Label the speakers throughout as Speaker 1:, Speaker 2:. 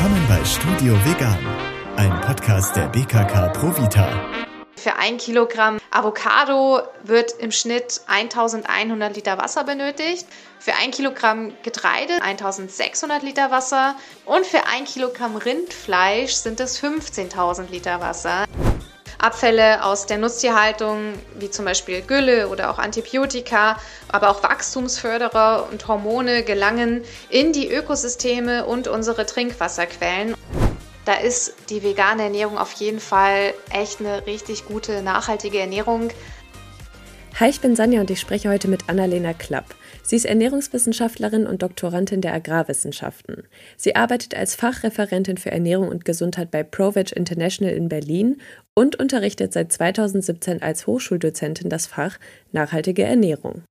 Speaker 1: Willkommen bei Studio Vegan, ein Podcast der BKK Provita.
Speaker 2: Für ein Kilogramm Avocado wird im Schnitt 1100 Liter Wasser benötigt. Für ein Kilogramm Getreide 1600 Liter Wasser. Und für ein Kilogramm Rindfleisch sind es 15.000 Liter Wasser. Abfälle aus der Nutztierhaltung, wie zum Beispiel Gülle oder auch Antibiotika, aber auch Wachstumsförderer und Hormone gelangen in die Ökosysteme und unsere Trinkwasserquellen. Da ist die vegane Ernährung auf jeden Fall echt eine richtig gute, nachhaltige Ernährung.
Speaker 3: Hi, ich bin Sanja und ich spreche heute mit Annalena Klapp. Sie ist Ernährungswissenschaftlerin und Doktorandin der Agrarwissenschaften. Sie arbeitet als Fachreferentin für Ernährung und Gesundheit bei ProVeg International in Berlin und unterrichtet seit 2017 als Hochschuldozentin das Fach Nachhaltige Ernährung.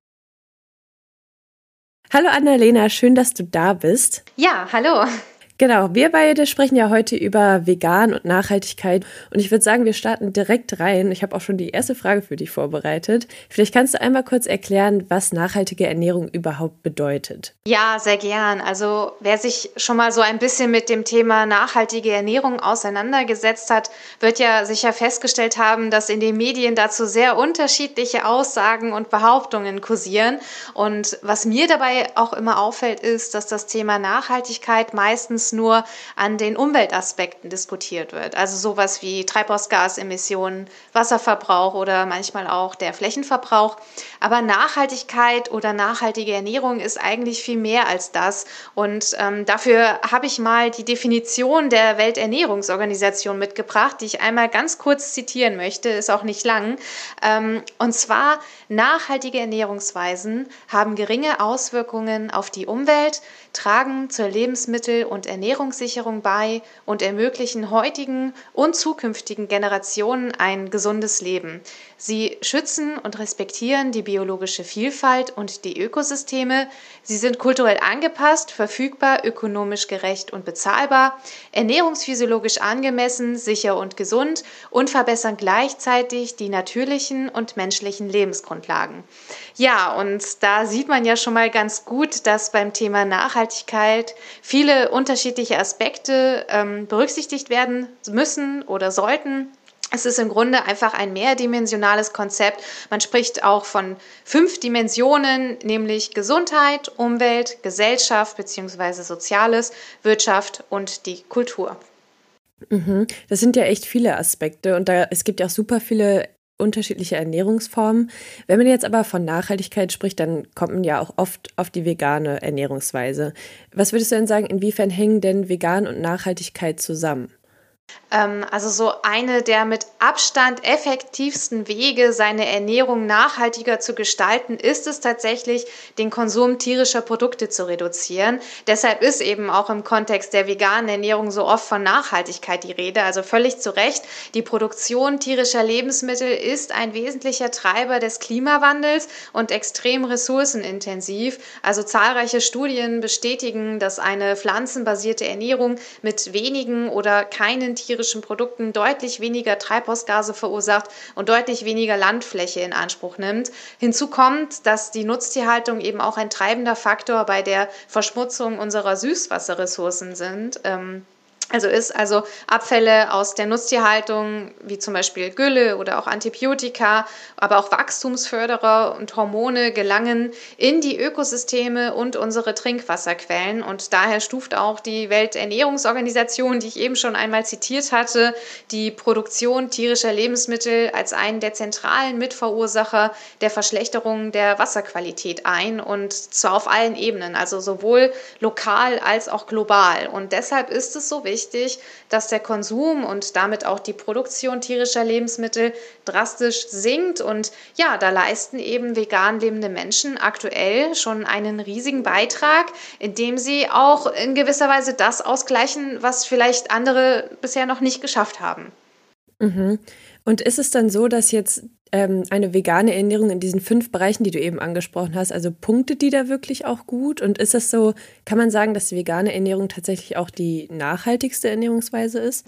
Speaker 3: Hallo Annalena, schön, dass du da bist.
Speaker 2: Ja, hallo.
Speaker 3: Genau, wir beide sprechen ja heute über Vegan und Nachhaltigkeit und ich würde sagen, wir starten direkt rein. Ich habe auch schon die erste Frage für dich vorbereitet. Vielleicht kannst du einmal kurz erklären, was nachhaltige Ernährung überhaupt bedeutet.
Speaker 2: Ja, sehr gern. Also wer sich schon mal so ein bisschen mit dem Thema nachhaltige Ernährung auseinandergesetzt hat, wird ja sicher festgestellt haben, dass in den Medien dazu sehr unterschiedliche Aussagen und Behauptungen kursieren. Und was mir dabei auch immer auffällt, ist, dass das Thema Nachhaltigkeit meistens nur an den Umweltaspekten diskutiert wird. Also sowas wie Treibhausgasemissionen, Wasserverbrauch oder manchmal auch der Flächenverbrauch. Aber Nachhaltigkeit oder nachhaltige Ernährung ist eigentlich viel mehr als das. Und ähm, dafür habe ich mal die Definition der Welternährungsorganisation mitgebracht, die ich einmal ganz kurz zitieren möchte, ist auch nicht lang. Ähm, und zwar, nachhaltige Ernährungsweisen haben geringe Auswirkungen auf die Umwelt, tragen zur Lebensmittel- und Ernährungssicherung bei und ermöglichen heutigen und zukünftigen Generationen ein gesundes Leben. Sie schützen und respektieren die biologische Vielfalt und die Ökosysteme. Sie sind kulturell angepasst, verfügbar, ökonomisch gerecht und bezahlbar, ernährungsphysiologisch angemessen, sicher und gesund und verbessern gleichzeitig die natürlichen und menschlichen Lebensgrundlagen. Ja, und da sieht man ja schon mal ganz gut, dass beim Thema Nachhaltigkeit viele unterschiedliche Aspekte ähm, berücksichtigt werden müssen oder sollten. Es ist im Grunde einfach ein mehrdimensionales Konzept. Man spricht auch von fünf Dimensionen, nämlich Gesundheit, Umwelt, Gesellschaft bzw. Soziales, Wirtschaft und die Kultur.
Speaker 3: Mhm. Das sind ja echt viele Aspekte und da, es gibt ja auch super viele unterschiedliche Ernährungsformen. Wenn man jetzt aber von Nachhaltigkeit spricht, dann kommt man ja auch oft auf die vegane Ernährungsweise. Was würdest du denn sagen, inwiefern hängen denn Vegan und Nachhaltigkeit zusammen?
Speaker 2: Ähm, also so eine der mit Abstand effektivsten Wege, seine Ernährung nachhaltiger zu gestalten, ist es tatsächlich, den Konsum tierischer Produkte zu reduzieren. Deshalb ist eben auch im Kontext der veganen Ernährung so oft von Nachhaltigkeit die Rede. Also völlig zu Recht, die Produktion tierischer Lebensmittel ist ein wesentlicher Treiber des Klimawandels und extrem ressourcenintensiv. Also zahlreiche Studien bestätigen, dass eine pflanzenbasierte Ernährung mit wenigen oder keinen tierischen Produkten deutlich weniger Treibhausgase verursacht und deutlich weniger Landfläche in Anspruch nimmt. Hinzu kommt, dass die Nutztierhaltung eben auch ein treibender Faktor bei der Verschmutzung unserer Süßwasserressourcen sind. Ähm, also ist also Abfälle aus der Nutztierhaltung, wie zum Beispiel Gülle oder auch Antibiotika, aber auch Wachstumsförderer und Hormone gelangen in die Ökosysteme und unsere Trinkwasserquellen. Und daher stuft auch die Welternährungsorganisation, die ich eben schon einmal zitiert hatte, die Produktion tierischer Lebensmittel als einen der zentralen Mitverursacher der Verschlechterung der Wasserqualität ein und zwar auf allen Ebenen, also sowohl lokal als auch global. Und deshalb ist es so wichtig, wichtig, dass der Konsum und damit auch die Produktion tierischer Lebensmittel drastisch sinkt. Und ja, da leisten eben vegan lebende Menschen aktuell schon einen riesigen Beitrag, indem sie auch in gewisser Weise das ausgleichen, was vielleicht andere bisher noch nicht geschafft haben.
Speaker 3: Mhm. Und ist es dann so, dass jetzt ähm, eine vegane Ernährung in diesen fünf Bereichen, die du eben angesprochen hast, also punktet die da wirklich auch gut? Und ist das so, kann man sagen, dass die vegane Ernährung tatsächlich auch die nachhaltigste Ernährungsweise ist?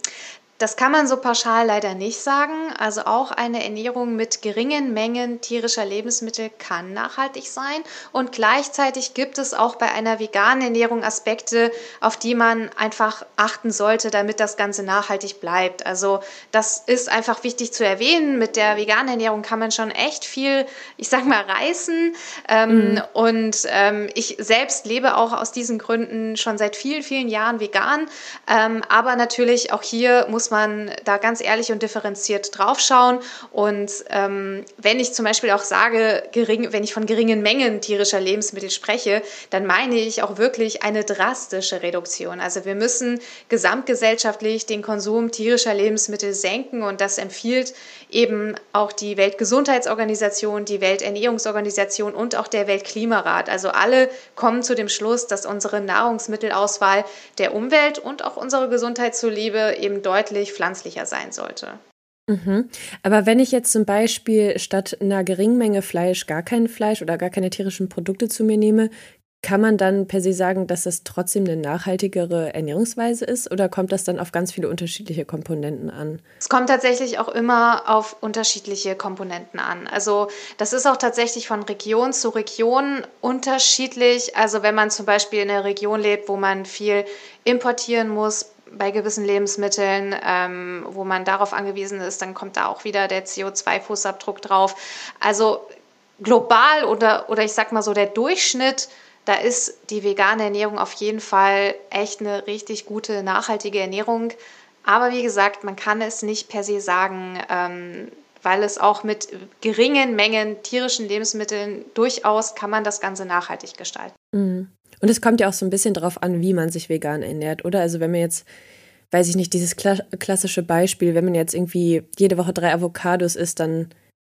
Speaker 2: Das kann man so pauschal leider nicht sagen. Also auch eine Ernährung mit geringen Mengen tierischer Lebensmittel kann nachhaltig sein. Und gleichzeitig gibt es auch bei einer veganen Ernährung Aspekte, auf die man einfach achten sollte, damit das Ganze nachhaltig bleibt. Also das ist einfach wichtig zu erwähnen. Mit der veganen Ernährung kann man schon echt viel, ich sag mal, reißen. Ähm, mhm. Und ähm, ich selbst lebe auch aus diesen Gründen schon seit vielen, vielen Jahren vegan. Ähm, aber natürlich auch hier muss man da ganz ehrlich und differenziert draufschauen. Und ähm, wenn ich zum Beispiel auch sage, gering, wenn ich von geringen Mengen tierischer Lebensmittel spreche, dann meine ich auch wirklich eine drastische Reduktion. Also wir müssen gesamtgesellschaftlich den Konsum tierischer Lebensmittel senken und das empfiehlt eben auch die Weltgesundheitsorganisation, die Welternährungsorganisation und auch der Weltklimarat. Also alle kommen zu dem Schluss, dass unsere Nahrungsmittelauswahl der Umwelt und auch unserer Gesundheit zuliebe eben deutlich deutlich pflanzlicher sein sollte.
Speaker 3: Mhm. Aber wenn ich jetzt zum Beispiel statt einer geringen Menge Fleisch gar kein Fleisch oder gar keine tierischen Produkte zu mir nehme, kann man dann per se sagen, dass das trotzdem eine nachhaltigere Ernährungsweise ist oder kommt das dann auf ganz viele unterschiedliche Komponenten an?
Speaker 2: Es kommt tatsächlich auch immer auf unterschiedliche Komponenten an. Also das ist auch tatsächlich von Region zu Region unterschiedlich. Also wenn man zum Beispiel in einer Region lebt, wo man viel importieren muss, bei gewissen Lebensmitteln, ähm, wo man darauf angewiesen ist, dann kommt da auch wieder der CO2-Fußabdruck drauf. Also global oder, oder ich sag mal so der Durchschnitt, da ist die vegane Ernährung auf jeden Fall echt eine richtig gute, nachhaltige Ernährung. Aber wie gesagt, man kann es nicht per se sagen, ähm, weil es auch mit geringen Mengen tierischen Lebensmitteln durchaus kann man das Ganze nachhaltig gestalten.
Speaker 3: Mhm. Und es kommt ja auch so ein bisschen darauf an, wie man sich vegan ernährt, oder? Also wenn man jetzt, weiß ich nicht, dieses klassische Beispiel, wenn man jetzt irgendwie jede Woche drei Avocados isst, dann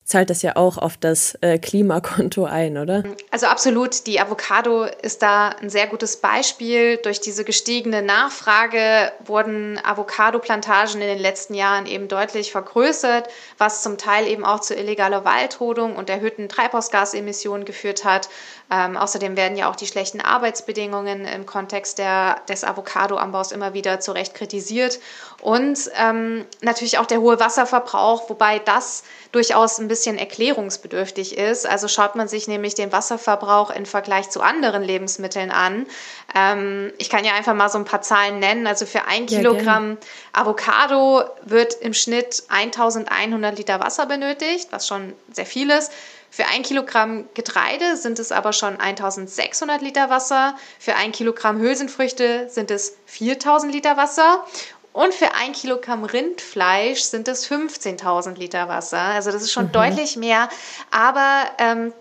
Speaker 3: zahlt das ja auch auf das äh, Klimakonto ein, oder?
Speaker 2: Also absolut. Die Avocado ist da ein sehr gutes Beispiel. Durch diese gestiegene Nachfrage wurden Avocado-Plantagen in den letzten Jahren eben deutlich vergrößert, was zum Teil eben auch zu illegaler Waldrodung und erhöhten Treibhausgasemissionen geführt hat. Ähm, außerdem werden ja auch die schlechten Arbeitsbedingungen im Kontext der, des Avocado-Anbaus immer wieder zu Recht kritisiert. Und ähm, natürlich auch der hohe Wasserverbrauch, wobei das durchaus ein bisschen erklärungsbedürftig ist. Also schaut man sich nämlich den Wasserverbrauch im Vergleich zu anderen Lebensmitteln an. Ähm, ich kann ja einfach mal so ein paar Zahlen nennen. Also für ein ja, Kilogramm gerne. Avocado wird im Schnitt 1100 Liter Wasser benötigt, was schon sehr viel ist. Für ein Kilogramm Getreide sind es aber schon 1600 Liter Wasser. Für ein Kilogramm Hülsenfrüchte sind es 4000 Liter Wasser. Und für ein Kilogramm Rindfleisch sind es 15.000 Liter Wasser. Also das ist schon mhm. deutlich mehr. Aber ähm,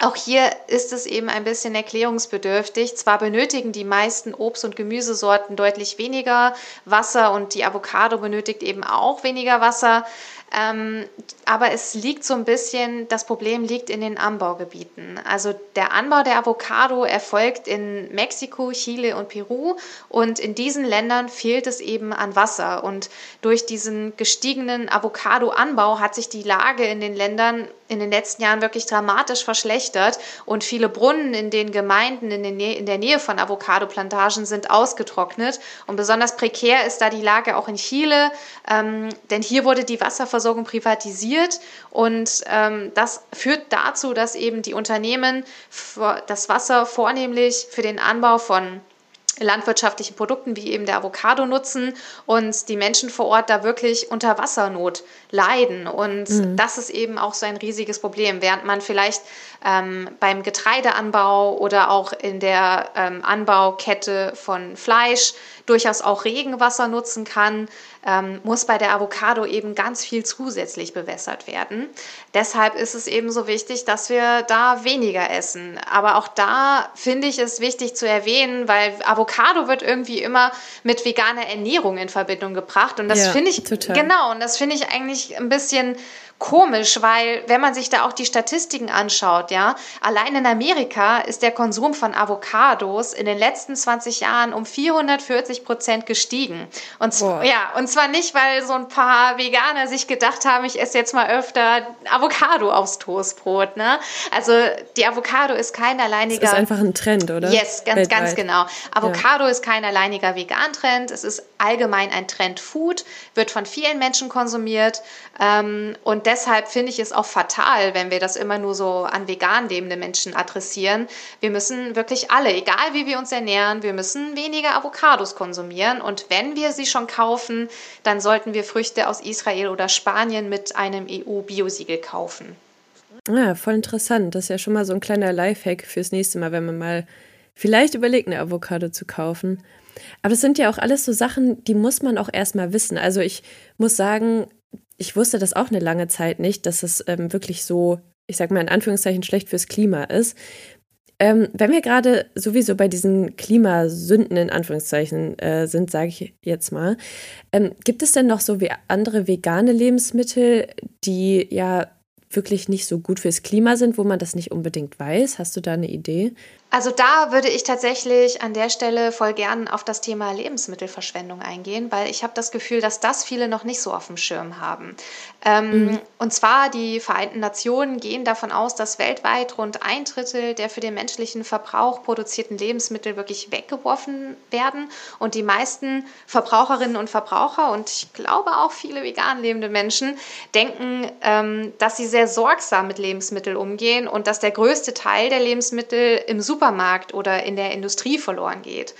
Speaker 2: auch hier ist es eben ein bisschen erklärungsbedürftig. Zwar benötigen die meisten Obst- und Gemüsesorten deutlich weniger Wasser und die Avocado benötigt eben auch weniger Wasser. Ähm, aber es liegt so ein bisschen, das Problem liegt in den Anbaugebieten. Also der Anbau der Avocado erfolgt in Mexiko, Chile und Peru und in diesen Ländern fehlt es eben an Wasser. Und durch diesen gestiegenen Avocado-Anbau hat sich die Lage in den Ländern in den letzten Jahren wirklich dramatisch verschlechtert und viele Brunnen in den Gemeinden in, den in der Nähe von Avocado-Plantagen sind ausgetrocknet. Und besonders prekär ist da die Lage auch in Chile, ähm, denn hier wurde die Wasserversorgung Wasserversorgung privatisiert und ähm, das führt dazu, dass eben die Unternehmen das Wasser vornehmlich für den Anbau von landwirtschaftlichen Produkten wie eben der Avocado nutzen und die Menschen vor Ort da wirklich unter Wassernot leiden. Und mhm. das ist eben auch so ein riesiges Problem. Während man vielleicht ähm, beim Getreideanbau oder auch in der ähm, Anbaukette von Fleisch durchaus auch Regenwasser nutzen kann, ähm, muss bei der Avocado eben ganz viel zusätzlich bewässert werden. Deshalb ist es eben so wichtig, dass wir da weniger essen. Aber auch da finde ich es wichtig zu erwähnen, weil Avocado wird irgendwie immer mit veganer Ernährung in Verbindung gebracht. Und das ja, finde ich, total. genau, und das finde ich eigentlich ein bisschen komisch, weil wenn man sich da auch die Statistiken anschaut, ja, allein in Amerika ist der Konsum von Avocados in den letzten 20 Jahren um 440 Prozent gestiegen. Und zwar, ja, und zwar nicht, weil so ein paar Veganer sich gedacht haben, ich esse jetzt mal öfter Avocado aufs Toastbrot, ne? Also die Avocado ist kein alleiniger. Das
Speaker 3: ist einfach ein Trend, oder?
Speaker 2: Yes, ganz, Weltweit. ganz genau. Avocado ja. ist kein alleiniger Vegan-Trend. Es ist allgemein ein Trend-Food, wird von vielen Menschen konsumiert. Ähm, und deshalb finde ich es auch fatal, wenn wir das immer nur so an vegan lebende Menschen adressieren. Wir müssen wirklich alle, egal wie wir uns ernähren, wir müssen weniger Avocados konsumieren. Und wenn wir sie schon kaufen, dann sollten wir Früchte aus Israel oder Spanien mit einem EU-Biosiegel kaufen.
Speaker 3: Ja, voll interessant. Das ist ja schon mal so ein kleiner Lifehack fürs nächste Mal, wenn man mal vielleicht überlegt, eine Avocado zu kaufen. Aber es sind ja auch alles so Sachen, die muss man auch erstmal wissen. Also ich muss sagen, ich wusste das auch eine lange Zeit nicht, dass es ähm, wirklich so, ich sag mal in Anführungszeichen, schlecht fürs Klima ist. Ähm, wenn wir gerade sowieso bei diesen Klimasünden in Anführungszeichen äh, sind, sage ich jetzt mal, ähm, gibt es denn noch so wie andere vegane Lebensmittel, die ja wirklich nicht so gut fürs Klima sind, wo man das nicht unbedingt weiß? Hast du da eine Idee?
Speaker 2: Also da würde ich tatsächlich an der Stelle voll gern auf das Thema Lebensmittelverschwendung eingehen, weil ich habe das Gefühl, dass das viele noch nicht so auf dem Schirm haben. Ähm, mhm. Und zwar die Vereinten Nationen gehen davon aus, dass weltweit rund ein Drittel der für den menschlichen Verbrauch produzierten Lebensmittel wirklich weggeworfen werden. Und die meisten Verbraucherinnen und Verbraucher und ich glaube auch viele vegan lebende Menschen denken, ähm, dass sie sehr sorgsam mit Lebensmitteln umgehen und dass der größte Teil der Lebensmittel im Supermarkt Supermarkt oder in der Industrie verloren geht.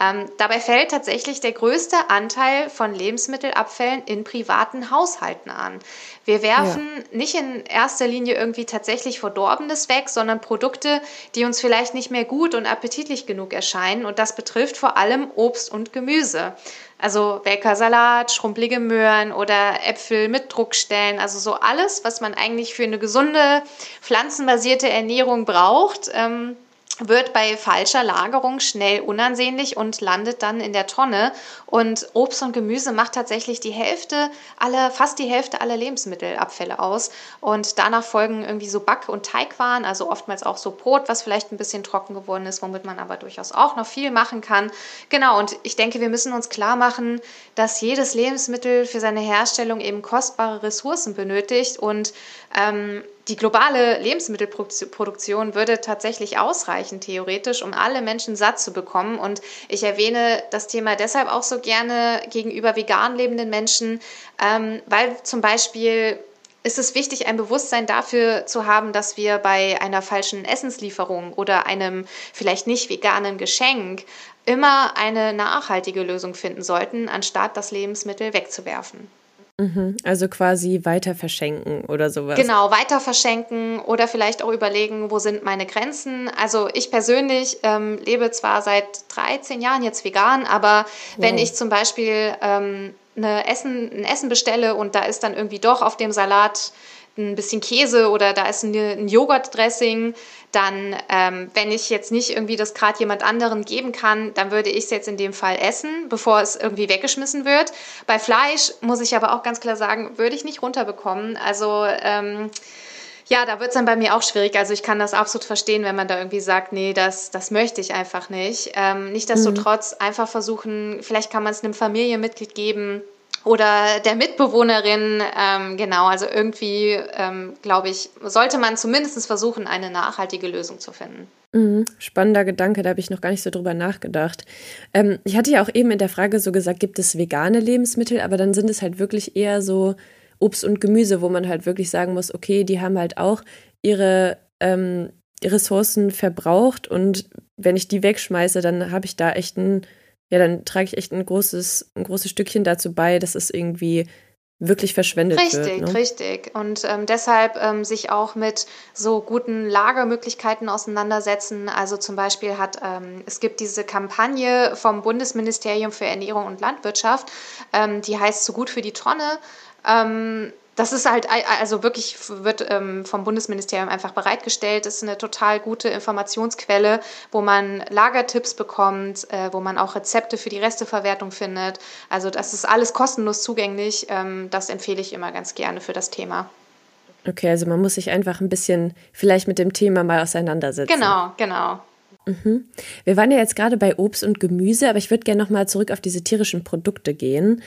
Speaker 2: Ähm, dabei fällt tatsächlich der größte Anteil von Lebensmittelabfällen in privaten Haushalten an. Wir werfen ja. nicht in erster Linie irgendwie tatsächlich Verdorbenes weg, sondern Produkte, die uns vielleicht nicht mehr gut und appetitlich genug erscheinen. Und das betrifft vor allem Obst und Gemüse. Also welker Salat, schrumpelige Möhren oder Äpfel mit Druckstellen. Also so alles, was man eigentlich für eine gesunde, pflanzenbasierte Ernährung braucht. Ähm, wird bei falscher Lagerung schnell unansehnlich und landet dann in der Tonne. Und Obst und Gemüse macht tatsächlich die Hälfte aller, fast die Hälfte aller Lebensmittelabfälle aus. Und danach folgen irgendwie so Back- und Teigwaren, also oftmals auch so Brot, was vielleicht ein bisschen trocken geworden ist, womit man aber durchaus auch noch viel machen kann. Genau, und ich denke, wir müssen uns klar machen, dass jedes Lebensmittel für seine Herstellung eben kostbare Ressourcen benötigt und ähm, die globale Lebensmittelproduktion würde tatsächlich ausreichen, theoretisch, um alle Menschen satt zu bekommen. Und ich erwähne das Thema deshalb auch so gerne gegenüber vegan lebenden Menschen, ähm, weil zum Beispiel ist es wichtig, ein Bewusstsein dafür zu haben, dass wir bei einer falschen Essenslieferung oder einem vielleicht nicht veganen Geschenk immer eine nachhaltige Lösung finden sollten, anstatt das Lebensmittel wegzuwerfen.
Speaker 3: Mhm. Also quasi weiter verschenken oder sowas.
Speaker 2: Genau, weiter verschenken oder vielleicht auch überlegen, wo sind meine Grenzen. Also ich persönlich ähm, lebe zwar seit 13 Jahren jetzt vegan, aber wow. wenn ich zum Beispiel ähm, eine Essen, ein Essen bestelle und da ist dann irgendwie doch auf dem Salat ein bisschen Käse oder da ist ein Joghurtdressing, dann, ähm, wenn ich jetzt nicht irgendwie das gerade jemand anderen geben kann, dann würde ich es jetzt in dem Fall essen, bevor es irgendwie weggeschmissen wird. Bei Fleisch muss ich aber auch ganz klar sagen, würde ich nicht runterbekommen. Also ähm, ja, da wird es dann bei mir auch schwierig. Also ich kann das absolut verstehen, wenn man da irgendwie sagt, nee, das, das möchte ich einfach nicht. Ähm, Nichtsdestotrotz mhm. einfach versuchen, vielleicht kann man es einem Familienmitglied geben, oder der Mitbewohnerin. Ähm, genau, also irgendwie, ähm, glaube ich, sollte man zumindest versuchen, eine nachhaltige Lösung zu finden.
Speaker 3: Mhm, spannender Gedanke, da habe ich noch gar nicht so drüber nachgedacht. Ähm, ich hatte ja auch eben in der Frage so gesagt, gibt es vegane Lebensmittel, aber dann sind es halt wirklich eher so Obst und Gemüse, wo man halt wirklich sagen muss, okay, die haben halt auch ihre ähm, Ressourcen verbraucht und wenn ich die wegschmeiße, dann habe ich da echt ein ja, dann trage ich echt ein großes, ein großes Stückchen dazu bei, dass es irgendwie wirklich verschwendet
Speaker 2: richtig,
Speaker 3: wird.
Speaker 2: Richtig, ne? richtig. Und ähm, deshalb ähm, sich auch mit so guten Lagermöglichkeiten auseinandersetzen. Also zum Beispiel hat ähm, es gibt diese Kampagne vom Bundesministerium für Ernährung und Landwirtschaft, ähm, die heißt so gut für die Tonne. Ähm, das ist halt, also wirklich wird ähm, vom Bundesministerium einfach bereitgestellt. Das ist eine total gute Informationsquelle, wo man Lagertipps bekommt, äh, wo man auch Rezepte für die Resteverwertung findet. Also das ist alles kostenlos zugänglich. Ähm, das empfehle ich immer ganz gerne für das Thema.
Speaker 3: Okay, also man muss sich einfach ein bisschen vielleicht mit dem Thema mal auseinandersetzen.
Speaker 2: Genau, genau.
Speaker 3: Mhm. Wir waren ja jetzt gerade bei Obst und Gemüse, aber ich würde gerne nochmal zurück auf diese tierischen Produkte gehen.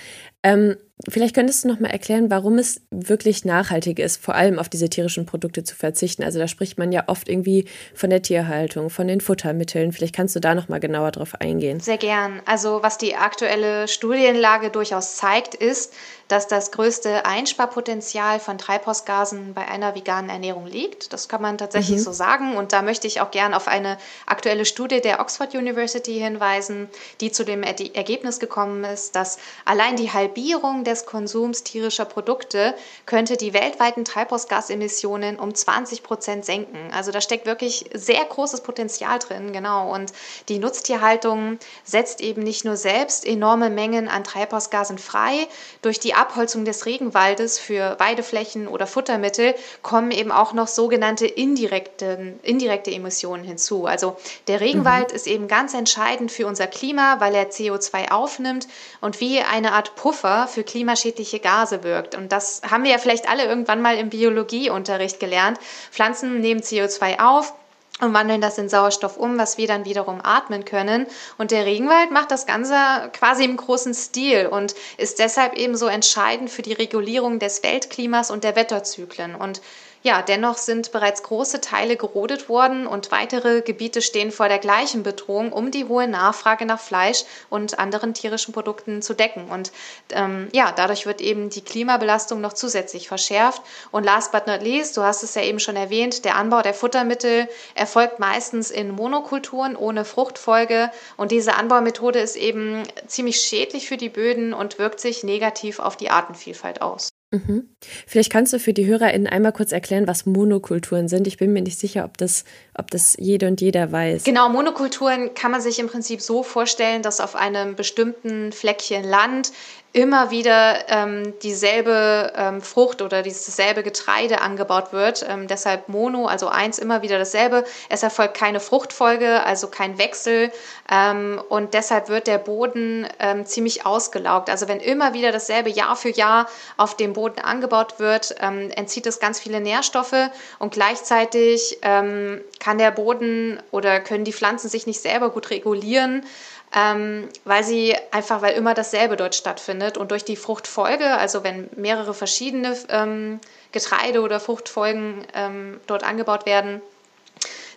Speaker 3: Ähm, vielleicht könntest du nochmal erklären, warum es wirklich nachhaltig ist, vor allem auf diese tierischen Produkte zu verzichten. Also da spricht man ja oft irgendwie von der Tierhaltung, von den Futtermitteln. Vielleicht kannst du da nochmal genauer drauf eingehen.
Speaker 2: Sehr gern. Also was die aktuelle Studienlage durchaus zeigt, ist, dass das größte Einsparpotenzial von Treibhausgasen bei einer veganen Ernährung liegt. Das kann man tatsächlich mhm. so sagen. Und da möchte ich auch gern auf eine aktuelle Studie der Oxford University hinweisen, die zu dem Ergebnis gekommen ist, dass allein die Halbierung des Konsums tierischer Produkte könnte die weltweiten Treibhausgasemissionen um 20 Prozent senken. Also da steckt wirklich sehr großes Potenzial drin, genau. Und die Nutztierhaltung setzt eben nicht nur selbst enorme Mengen an Treibhausgasen frei durch die Abholzung des Regenwaldes für Weideflächen oder Futtermittel kommen eben auch noch sogenannte indirekte, indirekte Emissionen hinzu. Also der Regenwald mhm. ist eben ganz entscheidend für unser Klima, weil er CO2 aufnimmt und wie eine Art Puffer für klimaschädliche Gase wirkt. Und das haben wir ja vielleicht alle irgendwann mal im Biologieunterricht gelernt. Pflanzen nehmen CO2 auf, und wandeln das in Sauerstoff um, was wir dann wiederum atmen können. Und der Regenwald macht das Ganze quasi im großen Stil und ist deshalb eben so entscheidend für die Regulierung des Weltklimas und der Wetterzyklen. Und ja, dennoch sind bereits große Teile gerodet worden und weitere Gebiete stehen vor der gleichen Bedrohung, um die hohe Nachfrage nach Fleisch und anderen tierischen Produkten zu decken. Und ähm, ja, dadurch wird eben die Klimabelastung noch zusätzlich verschärft. Und last but not least, du hast es ja eben schon erwähnt, der Anbau der Futtermittel erfolgt meistens in Monokulturen ohne Fruchtfolge. Und diese Anbaumethode ist eben ziemlich schädlich für die Böden und wirkt sich negativ auf die Artenvielfalt aus.
Speaker 3: Mhm. Vielleicht kannst du für die HörerInnen einmal kurz erklären, was Monokulturen sind. Ich bin mir nicht sicher, ob das, ob das jede und jeder weiß.
Speaker 2: Genau, Monokulturen kann man sich im Prinzip so vorstellen, dass auf einem bestimmten Fleckchen Land immer wieder ähm, dieselbe ähm, Frucht oder dasselbe Getreide angebaut wird. Ähm, deshalb Mono, also eins immer wieder dasselbe. Es erfolgt keine Fruchtfolge, also kein Wechsel. Ähm, und deshalb wird der Boden ähm, ziemlich ausgelaugt. Also wenn immer wieder dasselbe Jahr für Jahr auf dem Boden angebaut wird, ähm, entzieht es ganz viele Nährstoffe und gleichzeitig kann der Boden oder können die Pflanzen sich nicht selber gut regulieren ähm, weil sie einfach, weil immer dasselbe dort stattfindet und durch die Fruchtfolge, also wenn mehrere verschiedene ähm, Getreide oder Fruchtfolgen ähm, dort angebaut werden,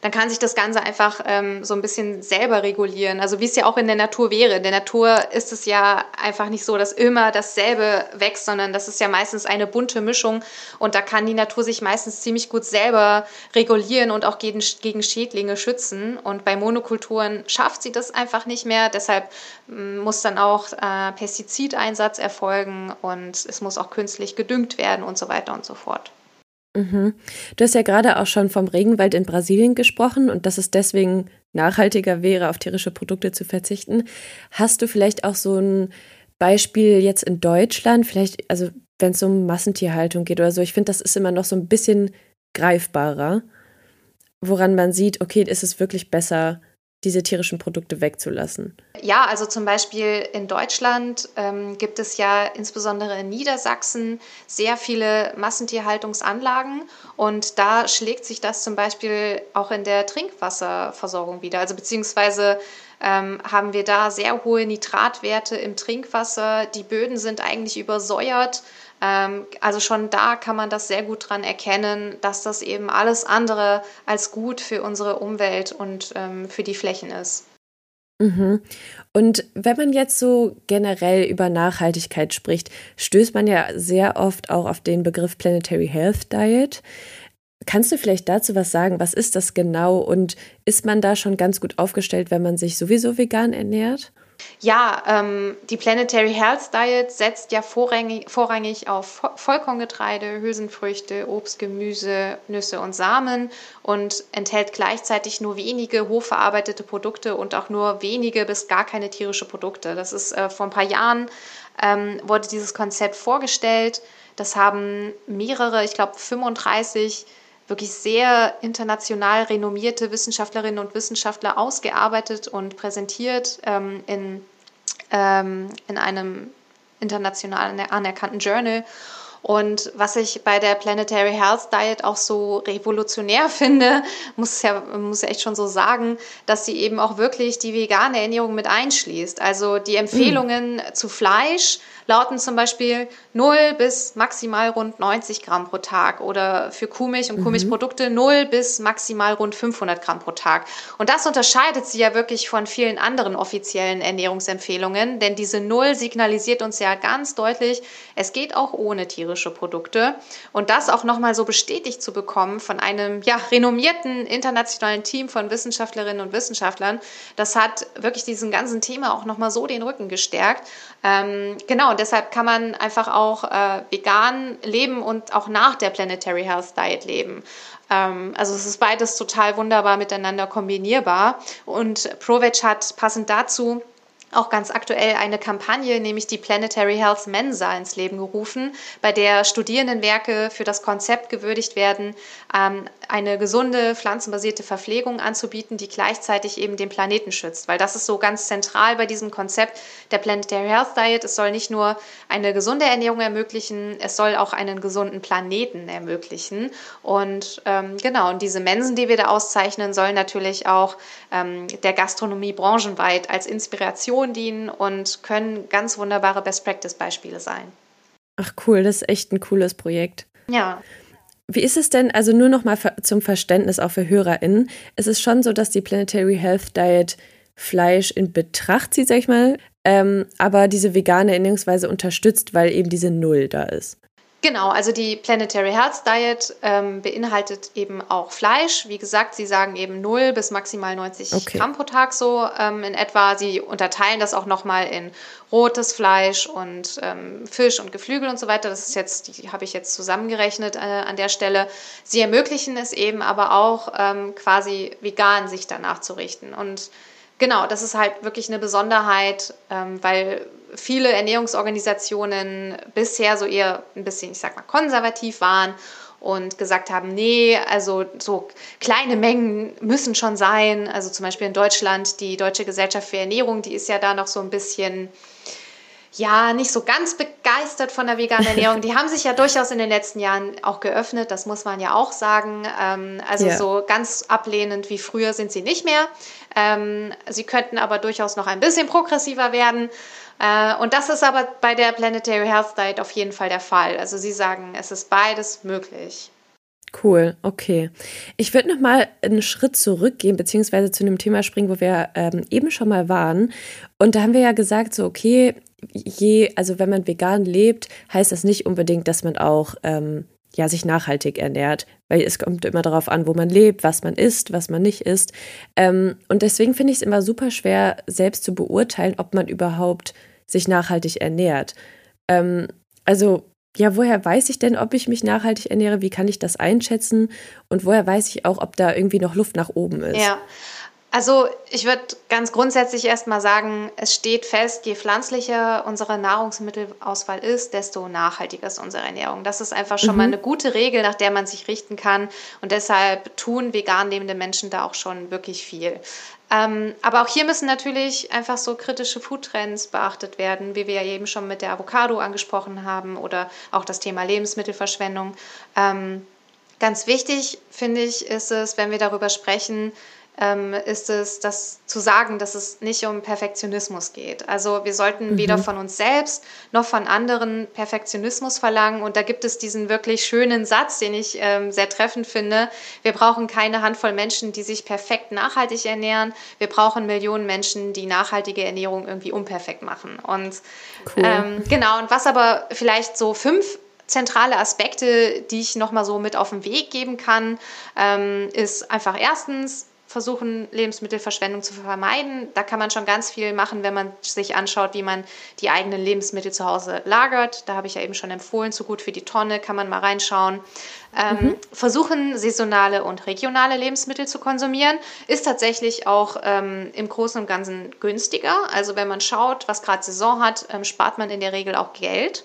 Speaker 2: dann kann sich das Ganze einfach ähm, so ein bisschen selber regulieren. Also wie es ja auch in der Natur wäre. In der Natur ist es ja einfach nicht so, dass immer dasselbe wächst, sondern das ist ja meistens eine bunte Mischung und da kann die Natur sich meistens ziemlich gut selber regulieren und auch gegen, gegen Schädlinge schützen. Und bei Monokulturen schafft sie das einfach nicht mehr. Deshalb mm, muss dann auch äh, Pestizideinsatz erfolgen und es muss auch künstlich gedüngt werden und so weiter und so fort.
Speaker 3: Mhm. Du hast ja gerade auch schon vom Regenwald in Brasilien gesprochen und dass es deswegen nachhaltiger wäre, auf tierische Produkte zu verzichten. Hast du vielleicht auch so ein Beispiel jetzt in Deutschland, vielleicht, also wenn es um Massentierhaltung geht oder so, ich finde, das ist immer noch so ein bisschen greifbarer, woran man sieht, okay, ist es wirklich besser, diese tierischen Produkte wegzulassen?
Speaker 2: Ja, also zum Beispiel in Deutschland ähm, gibt es ja insbesondere in Niedersachsen sehr viele Massentierhaltungsanlagen und da schlägt sich das zum Beispiel auch in der Trinkwasserversorgung wieder. Also beziehungsweise ähm, haben wir da sehr hohe Nitratwerte im Trinkwasser. Die Böden sind eigentlich übersäuert. Ähm, also schon da kann man das sehr gut dran erkennen, dass das eben alles andere als gut für unsere Umwelt und ähm, für die Flächen ist.
Speaker 3: Mhm. Und wenn man jetzt so generell über Nachhaltigkeit spricht, stößt man ja sehr oft auch auf den Begriff Planetary Health Diet. Kannst du vielleicht dazu was sagen? Was ist das genau und ist man da schon ganz gut aufgestellt, wenn man sich sowieso vegan ernährt?
Speaker 2: Ja, ähm, die Planetary Health Diet setzt ja vorrangig, vorrangig auf Vollkorngetreide, Hülsenfrüchte, Obst, Gemüse, Nüsse und Samen und enthält gleichzeitig nur wenige hochverarbeitete Produkte und auch nur wenige bis gar keine tierische Produkte. Das ist äh, vor ein paar Jahren ähm, wurde dieses Konzept vorgestellt. Das haben mehrere, ich glaube 35 wirklich sehr international renommierte Wissenschaftlerinnen und Wissenschaftler ausgearbeitet und präsentiert ähm, in, ähm, in einem international anerkannten Journal. Und was ich bei der Planetary Health Diet auch so revolutionär finde, muss ja, muss ja echt schon so sagen, dass sie eben auch wirklich die vegane Ernährung mit einschließt. Also die Empfehlungen mm. zu Fleisch lauten zum Beispiel 0 bis maximal rund 90 Gramm pro Tag oder für Kuhmilch und mhm. Kuhmilchprodukte 0 bis maximal rund 500 Gramm pro Tag. Und das unterscheidet sie ja wirklich von vielen anderen offiziellen Ernährungsempfehlungen, denn diese 0 signalisiert uns ja ganz deutlich, es geht auch ohne tierische Produkte. Und das auch nochmal so bestätigt zu bekommen von einem ja, renommierten internationalen Team von Wissenschaftlerinnen und Wissenschaftlern, das hat wirklich diesem ganzen Thema auch nochmal so den Rücken gestärkt. Ähm, genau, und deshalb kann man einfach auch äh, vegan leben und auch nach der Planetary Health Diet leben. Ähm, also es ist beides total wunderbar miteinander kombinierbar. Und ProVeg hat passend dazu auch ganz aktuell eine Kampagne, nämlich die Planetary Health Mensa, ins Leben gerufen, bei der Studierendenwerke für das Konzept gewürdigt werden, ähm, eine gesunde, pflanzenbasierte Verpflegung anzubieten, die gleichzeitig eben den Planeten schützt. Weil das ist so ganz zentral bei diesem Konzept der Planetary Health Diet. Es soll nicht nur eine gesunde Ernährung ermöglichen, es soll auch einen gesunden Planeten ermöglichen. Und ähm, genau, und diese Mensen, die wir da auszeichnen, sollen natürlich auch ähm, der Gastronomie branchenweit als Inspiration Inspiration dienen und können ganz wunderbare Best-Practice-Beispiele sein.
Speaker 3: Ach cool, das ist echt ein cooles Projekt.
Speaker 2: Ja.
Speaker 3: Wie ist es denn, also nur noch mal zum Verständnis auch für HörerInnen, es ist schon so, dass die Planetary Health Diet Fleisch in Betracht zieht, sag ich mal, ähm, aber diese vegane Ernährungsweise unterstützt, weil eben diese Null da ist.
Speaker 2: Genau, also die Planetary Health Diet ähm, beinhaltet eben auch Fleisch. Wie gesagt, sie sagen eben 0 bis maximal 90 okay. Gramm pro Tag so ähm, in etwa. Sie unterteilen das auch nochmal in rotes Fleisch und ähm, Fisch und Geflügel und so weiter. Das ist jetzt, die habe ich jetzt zusammengerechnet äh, an der Stelle. Sie ermöglichen es eben aber auch ähm, quasi vegan sich danach zu richten. Und Genau, das ist halt wirklich eine Besonderheit, ähm, weil viele Ernährungsorganisationen bisher so eher ein bisschen, ich sag mal, konservativ waren und gesagt haben, nee, also so kleine Mengen müssen schon sein. Also zum Beispiel in Deutschland, die Deutsche Gesellschaft für Ernährung, die ist ja da noch so ein bisschen ja, nicht so ganz begeistert von der veganen Ernährung. Die haben sich ja durchaus in den letzten Jahren auch geöffnet, das muss man ja auch sagen. Ähm, also ja. so ganz ablehnend wie früher sind sie nicht mehr. Ähm, sie könnten aber durchaus noch ein bisschen progressiver werden. Äh, und das ist aber bei der Planetary Health Diet auf jeden Fall der Fall. Also sie sagen, es ist beides möglich.
Speaker 3: Cool, okay. Ich würde noch mal einen Schritt zurückgehen, beziehungsweise zu einem Thema springen, wo wir ähm, eben schon mal waren. Und da haben wir ja gesagt, so, okay, je, also wenn man vegan lebt, heißt das nicht unbedingt, dass man auch ähm, ja, sich nachhaltig ernährt, weil es kommt immer darauf an, wo man lebt, was man isst, was man nicht isst. Ähm, und deswegen finde ich es immer super schwer, selbst zu beurteilen, ob man überhaupt sich nachhaltig ernährt. Ähm, also, ja, woher weiß ich denn, ob ich mich nachhaltig ernähre? Wie kann ich das einschätzen? Und woher weiß ich auch, ob da irgendwie noch Luft nach oben ist?
Speaker 2: Ja, also ich würde ganz grundsätzlich erstmal sagen, es steht fest, je pflanzlicher unsere Nahrungsmittelauswahl ist, desto nachhaltiger ist unsere Ernährung. Das ist einfach schon mhm. mal eine gute Regel, nach der man sich richten kann. Und deshalb tun vegan lebende Menschen da auch schon wirklich viel. Ähm, aber auch hier müssen natürlich einfach so kritische Foodtrends beachtet werden, wie wir ja eben schon mit der Avocado angesprochen haben oder auch das Thema Lebensmittelverschwendung. Ähm, ganz wichtig, finde ich, ist es, wenn wir darüber sprechen, ähm, ist es, das zu sagen, dass es nicht um Perfektionismus geht. Also wir sollten mhm. weder von uns selbst noch von anderen Perfektionismus verlangen. Und da gibt es diesen wirklich schönen Satz, den ich ähm, sehr treffend finde. Wir brauchen keine Handvoll Menschen, die sich perfekt nachhaltig ernähren. Wir brauchen Millionen Menschen, die nachhaltige Ernährung irgendwie unperfekt machen. Und cool. ähm, genau, und was aber vielleicht so fünf zentrale Aspekte, die ich nochmal so mit auf den Weg geben kann, ähm, ist einfach erstens versuchen, Lebensmittelverschwendung zu vermeiden. Da kann man schon ganz viel machen, wenn man sich anschaut, wie man die eigenen Lebensmittel zu Hause lagert. Da habe ich ja eben schon empfohlen, so gut für die Tonne kann man mal reinschauen. Ähm, mhm. Versuchen, saisonale und regionale Lebensmittel zu konsumieren, ist tatsächlich auch ähm, im Großen und Ganzen günstiger. Also wenn man schaut, was gerade Saison hat, ähm, spart man in der Regel auch Geld.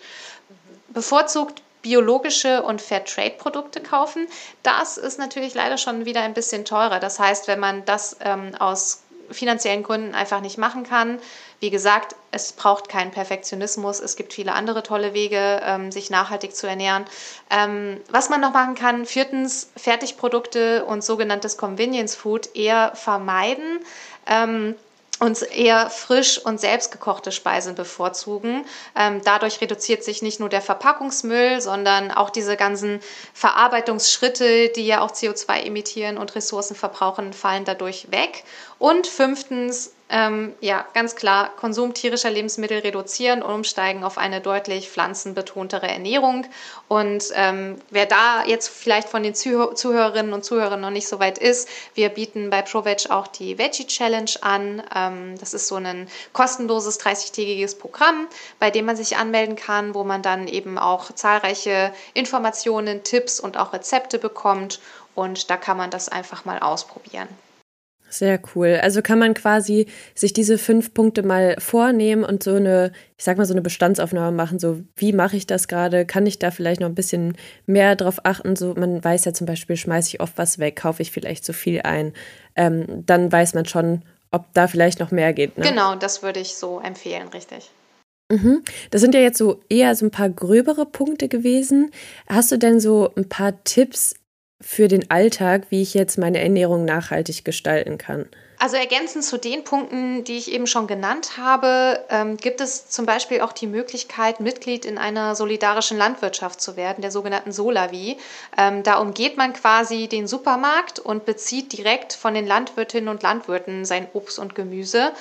Speaker 2: Bevorzugt biologische und Fairtrade-Produkte kaufen. Das ist natürlich leider schon wieder ein bisschen teurer. Das heißt, wenn man das ähm, aus finanziellen Gründen einfach nicht machen kann. Wie gesagt, es braucht keinen Perfektionismus. Es gibt viele andere tolle Wege, ähm, sich nachhaltig zu ernähren. Ähm, was man noch machen kann, viertens, Fertigprodukte und sogenanntes Convenience Food eher vermeiden. Ähm, uns eher frisch und selbstgekochte Speisen bevorzugen. Ähm, dadurch reduziert sich nicht nur der Verpackungsmüll, sondern auch diese ganzen Verarbeitungsschritte, die ja auch CO2 emittieren und Ressourcen verbrauchen, fallen dadurch weg. Und fünftens, ähm, ja, ganz klar, Konsum tierischer Lebensmittel reduzieren und umsteigen auf eine deutlich pflanzenbetontere Ernährung. Und ähm, wer da jetzt vielleicht von den Zuh Zuhörerinnen und Zuhörern noch nicht so weit ist, wir bieten bei ProVeg auch die Veggie Challenge an. Ähm, das ist so ein kostenloses 30-tägiges Programm, bei dem man sich anmelden kann, wo man dann eben auch zahlreiche Informationen, Tipps und auch Rezepte bekommt. Und da kann man das einfach mal ausprobieren.
Speaker 3: Sehr cool. Also kann man quasi sich diese fünf Punkte mal vornehmen und so eine, ich sag mal, so eine Bestandsaufnahme machen. So, wie mache ich das gerade? Kann ich da vielleicht noch ein bisschen mehr drauf achten? So, man weiß ja zum Beispiel, schmeiße ich oft was weg, kaufe ich vielleicht zu viel ein. Ähm, dann weiß man schon, ob da vielleicht noch mehr geht.
Speaker 2: Ne? Genau, das würde ich so empfehlen, richtig.
Speaker 3: Mhm. Das sind ja jetzt so eher so ein paar gröbere Punkte gewesen. Hast du denn so ein paar Tipps, für den Alltag, wie ich jetzt meine Ernährung nachhaltig gestalten kann.
Speaker 2: Also ergänzend zu den Punkten, die ich eben schon genannt habe, ähm, gibt es zum Beispiel auch die Möglichkeit, Mitglied in einer solidarischen Landwirtschaft zu werden, der sogenannten Solavi. Ähm, da umgeht man quasi den Supermarkt und bezieht direkt von den Landwirtinnen und Landwirten sein Obst und Gemüse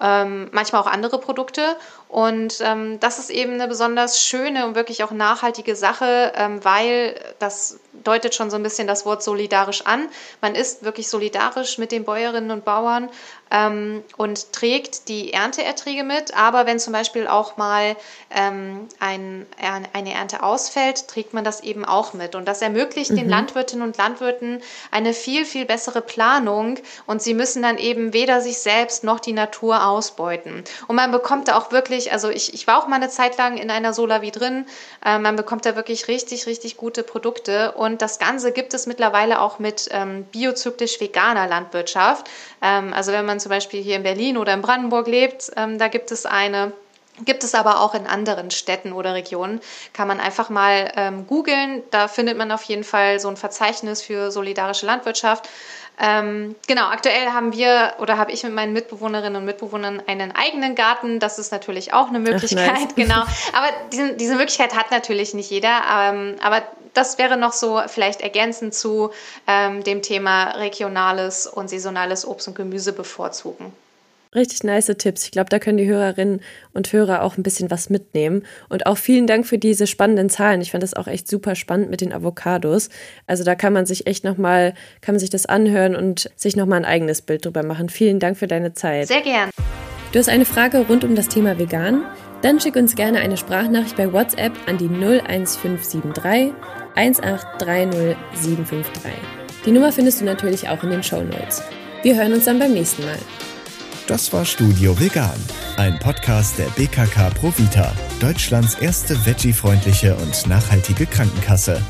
Speaker 2: ähm, manchmal auch andere Produkte. Und ähm, das ist eben eine besonders schöne und wirklich auch nachhaltige Sache, ähm, weil das deutet schon so ein bisschen das Wort solidarisch an. Man ist wirklich solidarisch mit den Bäuerinnen und Bauern ähm, und trägt die Ernteerträge mit. Aber wenn zum Beispiel auch mal ähm, ein, eine Ernte ausfällt, trägt man das eben auch mit. Und das ermöglicht mhm. den Landwirtinnen und Landwirten eine viel, viel bessere Planung. Und sie müssen dann eben weder sich selbst noch die Natur ausbeuten. Und man bekommt da auch wirklich, also ich, ich war auch mal eine Zeit lang in einer Solavi drin, äh, man bekommt da wirklich richtig, richtig gute Produkte. Und das Ganze gibt es mittlerweile auch mit ähm, biozyklisch veganer Landwirtschaft. Ähm, also wenn man zum Beispiel hier in Berlin oder in Brandenburg lebt, ähm, da gibt es eine. Gibt es aber auch in anderen Städten oder Regionen. Kann man einfach mal ähm, googeln. Da findet man auf jeden Fall so ein Verzeichnis für solidarische Landwirtschaft. Ähm, genau, aktuell haben wir oder habe ich mit meinen Mitbewohnerinnen und Mitbewohnern einen eigenen Garten. Das ist natürlich auch eine Möglichkeit, Ach, nice. genau. Aber diese, diese Möglichkeit hat natürlich nicht jeder. Ähm, aber das wäre noch so vielleicht ergänzend zu ähm, dem Thema regionales und saisonales Obst und Gemüse bevorzugen.
Speaker 3: Richtig nice Tipps. Ich glaube, da können die Hörerinnen und Hörer auch ein bisschen was mitnehmen. Und auch vielen Dank für diese spannenden Zahlen. Ich fand das auch echt super spannend mit den Avocados. Also da kann man sich echt nochmal, kann man sich das anhören und sich nochmal ein eigenes Bild drüber machen. Vielen Dank für deine Zeit.
Speaker 2: Sehr gern.
Speaker 3: Du hast eine Frage rund um das Thema vegan? Dann schick uns gerne eine Sprachnachricht bei WhatsApp an die 01573 1830753. Die Nummer findest du natürlich auch in den Show Notes. Wir hören uns dann beim nächsten Mal.
Speaker 1: Das war Studio Vegan, ein Podcast der BKK Provita, Deutschlands erste veggie-freundliche und nachhaltige Krankenkasse.